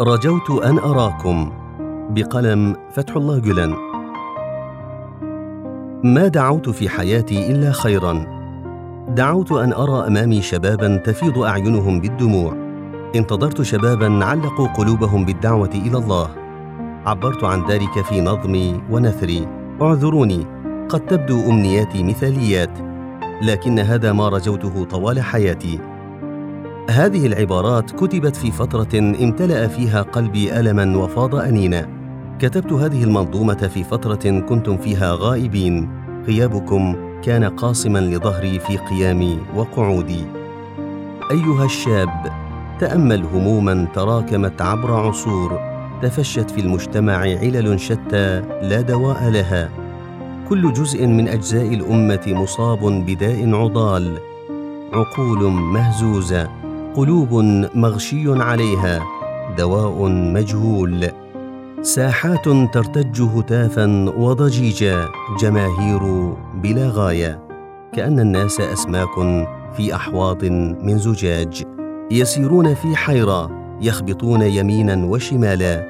رجوت أن أراكم بقلم فتح الله جلن. ما دعوت في حياتي إلا خيرا. دعوت أن أرى أمامي شبابا تفيض أعينهم بالدموع. انتظرت شبابا علقوا قلوبهم بالدعوة إلى الله. عبرت عن ذلك في نظمي ونثري. اعذروني قد تبدو أمنياتي مثاليات لكن هذا ما رجوته طوال حياتي. هذه العبارات كتبت في فترة امتلأ فيها قلبي ألما وفاض أنينا. كتبت هذه المنظومة في فترة كنتم فيها غائبين. غيابكم كان قاصما لظهري في قيامي وقعودي. أيها الشاب تأمل هموما تراكمت عبر عصور. تفشت في المجتمع علل شتى لا دواء لها. كل جزء من أجزاء الأمة مصاب بداء عضال. عقول مهزوزة. قلوب مغشي عليها دواء مجهول. ساحات ترتج هتافا وضجيجا جماهير بلا غاية. كأن الناس أسماك في أحواض من زجاج. يسيرون في حيرة يخبطون يمينا وشمالا.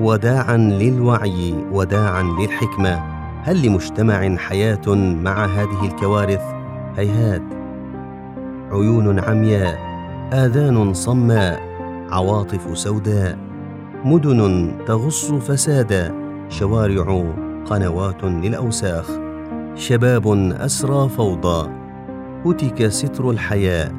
وداعا للوعي وداعا للحكمة. هل لمجتمع حياة مع هذه الكوارث؟ هيهات. عيون عمياء. آذان صماء عواطف سوداء مدن تغص فسادا شوارع قنوات للأوساخ. شباب أسرى فوضى هتك ستر الحياء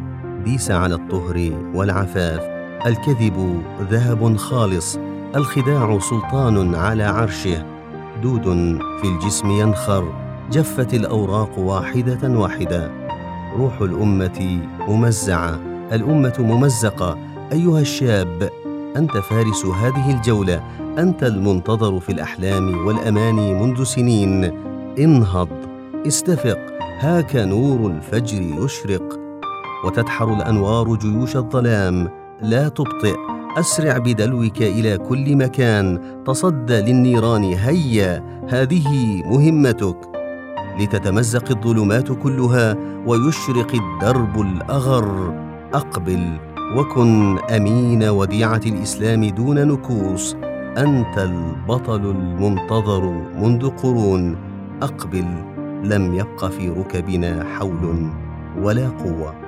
ديس على الطهر والعفاف. الكذب ذهب خالص الخداع سلطان على عرشه. دود في الجسم ينخر جفت الأوراق واحدة واحدة. روح الأمة ممزعة. الأمة ممزقة. أيها الشاب أنت فارس هذه الجولة. أنت المنتظر في الأحلام والأماني منذ سنين. انهض. استفق. هاك نور الفجر يشرق. وتدحر الأنوار جيوش الظلام. لا تبطئ. أسرع بدلوك إلى كل مكان. تصدى للنيران هيا. هذه مهمتك. لتتمزق الظلمات كلها. ويشرق الدرب الأغر. أقبل وكن أمين وديعة الإسلام دون نكوص. أنت البطل المنتظر منذ قرون. أقبل لم يبق في ركبنا حول ولا قوة.